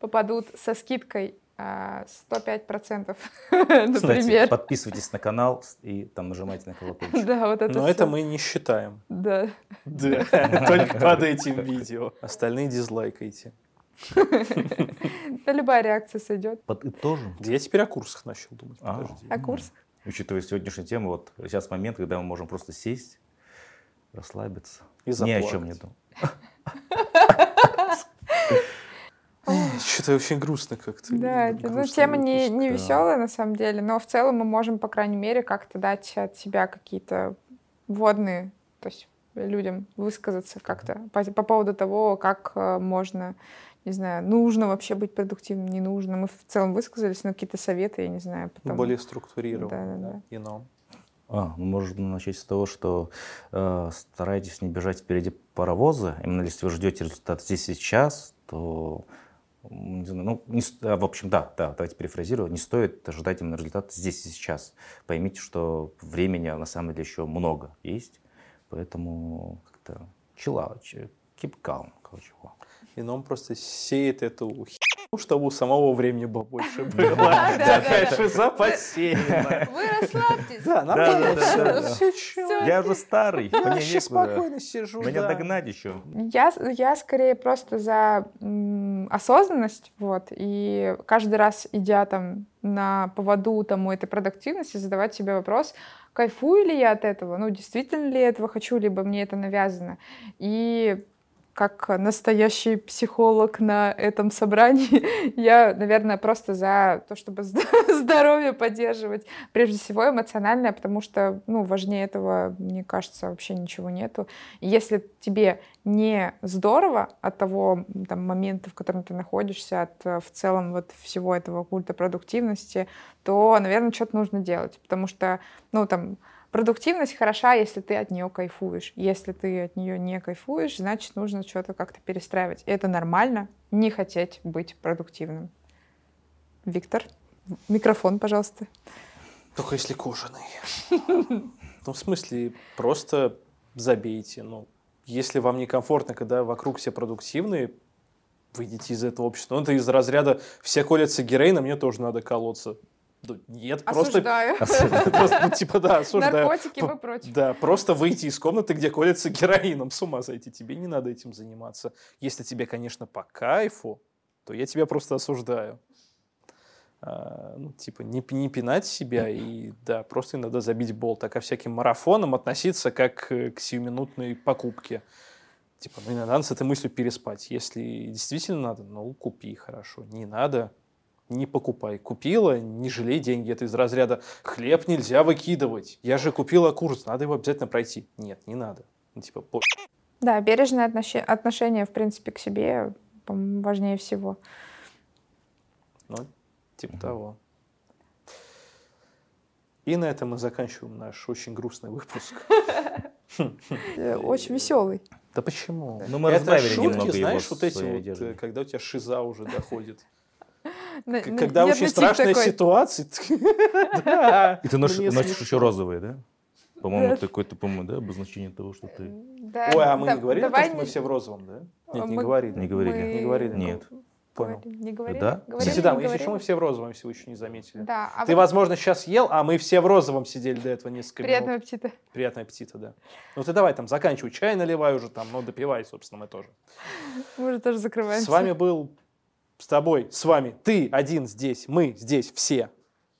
попадут со скидкой а, 105%, Кстати, например. подписывайтесь на канал и там нажимайте на колокольчик. Да, вот это Но всё. это мы не считаем. Да. Да, только под этим видео. Остальные дизлайкайте. Да любая реакция сойдет. Подытожим. Я теперь о курсах начал думать. А. Подожди. А курс? Учитывая сегодняшнюю тему, вот сейчас момент, когда мы можем просто сесть, расслабиться. И Ни о заплакать. чем не думать. Что-то очень грустно как-то. Да, ну, тема не, не да. веселая на самом деле, но в целом мы можем, по крайней мере, как-то дать от себя какие-то вводные, то есть людям высказаться как-то по, по поводу того, как э, можно, не знаю, нужно вообще быть продуктивным, не нужно. Мы в целом высказались, но какие-то советы, я не знаю. Потом... Более структурированно. Да-да-да. да, И но. А, ну, можно начать с того, что э, старайтесь не бежать впереди паровоза. Именно если вы ждете результат здесь сейчас, то, не знаю, ну, не а, в общем, да, да, давайте перефразирую, не стоит ожидать именно результат здесь и сейчас. Поймите, что времени на самом деле еще много есть, поэтому как-то chill out, keep calm, короче. И он просто сеет эту чтобы у самого времени было больше было. да, Такая шиза посеяна. Вы расслабьтесь. Да. Все, Я уже старый, Я вообще спокойно сижу. Меня догнать еще. Я, я скорее просто за осознанность, вот, и каждый раз, идя там на поводу там, у этой продуктивности, задавать себе вопрос, кайфую ли я от этого, ну, действительно ли я этого хочу, либо мне это навязано. И как настоящий психолог на этом собрании, я, наверное, просто за то, чтобы зд- здоровье поддерживать, прежде всего эмоциональное, потому что, ну, важнее этого, мне кажется, вообще ничего нету. Если тебе не здорово от того там, момента, в котором ты находишься, от э, в целом вот всего этого культа продуктивности, то, наверное, что-то нужно делать, потому что, ну, там, Продуктивность хороша, если ты от нее кайфуешь. Если ты от нее не кайфуешь, значит, нужно что-то как-то перестраивать. Это нормально, не хотеть быть продуктивным. Виктор, микрофон, пожалуйста. Только если кожаный. Ну, в смысле, просто забейте. Ну, если вам некомфортно, когда вокруг все продуктивные, выйдите из этого общества. Ну, это из разряда «все колятся героином, мне тоже надо колоться». Ну, Нет, просто... Осуждаю. просто, ну, типа, да, осуждаю. Наркотики мы против. Да, просто выйти из комнаты, где колется героином. С ума сойти. Тебе не надо этим заниматься. Если тебе, конечно, по кайфу, то я тебя просто осуждаю. А, ну, типа, не, не пинать себя и, да, просто иногда забить болт. А ко всяким марафонам относиться как э, к сиюминутной покупке. Типа, ну, иногда с этой мыслью переспать. Если действительно надо, ну, купи, хорошо. Не надо, не покупай. Купила, не жалей деньги. Это из разряда хлеб нельзя выкидывать. Я же купила курс, надо его обязательно пройти. Нет, не надо. Ну, типа, по... Да, бережное отноше- отношение, в принципе, к себе важнее всего. ну, типа того. И на этом мы заканчиваем наш очень грустный выпуск. Э, Очень веселый. Да почему? Ну, мы Это разбавили шутки, немного его знаешь, вот эти вот, э, когда у тебя шиза уже доходит. Когда очень страшная ситуация. Да. И ты носишь, еще розовые, да? По-моему, Да. такое-то, по-моему, да, обозначение того, что ты... Да, Ой, а мы да- не говорили, давай что мы все в розовом, да? Нет, не говорили. Не говорили. мы Не говорили? Нет. Понял. Не говорили? Да? Говорили, Кстати, да, мы, если что, говорили? мы все в розовом, если вы еще не заметили. Да, а Ты, вот возможно, сейчас ел, а мы все в розовом сидели до этого несколько приятного минут. аппетита. Приятного аппетита, да. Ну ты давай там заканчивай, чай наливай уже там, ну допивай, собственно, мы тоже. Мы уже тоже закрываемся. С вами был, с тобой, с вами, ты один здесь, мы здесь, все.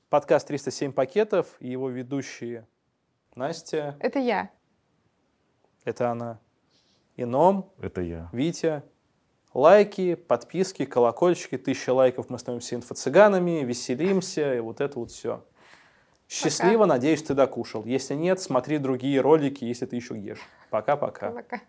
Подкаст 307 пакетов и его ведущие Настя, Это я. это она, Ином, Это я. Витя. Лайки, подписки, колокольчики, тысяча лайков, мы становимся инфо-цыганами, веселимся, и вот это вот все. Счастливо, надеюсь, ты докушал. Если нет, смотри другие ролики, если ты еще ешь. Пока-пока. Пока.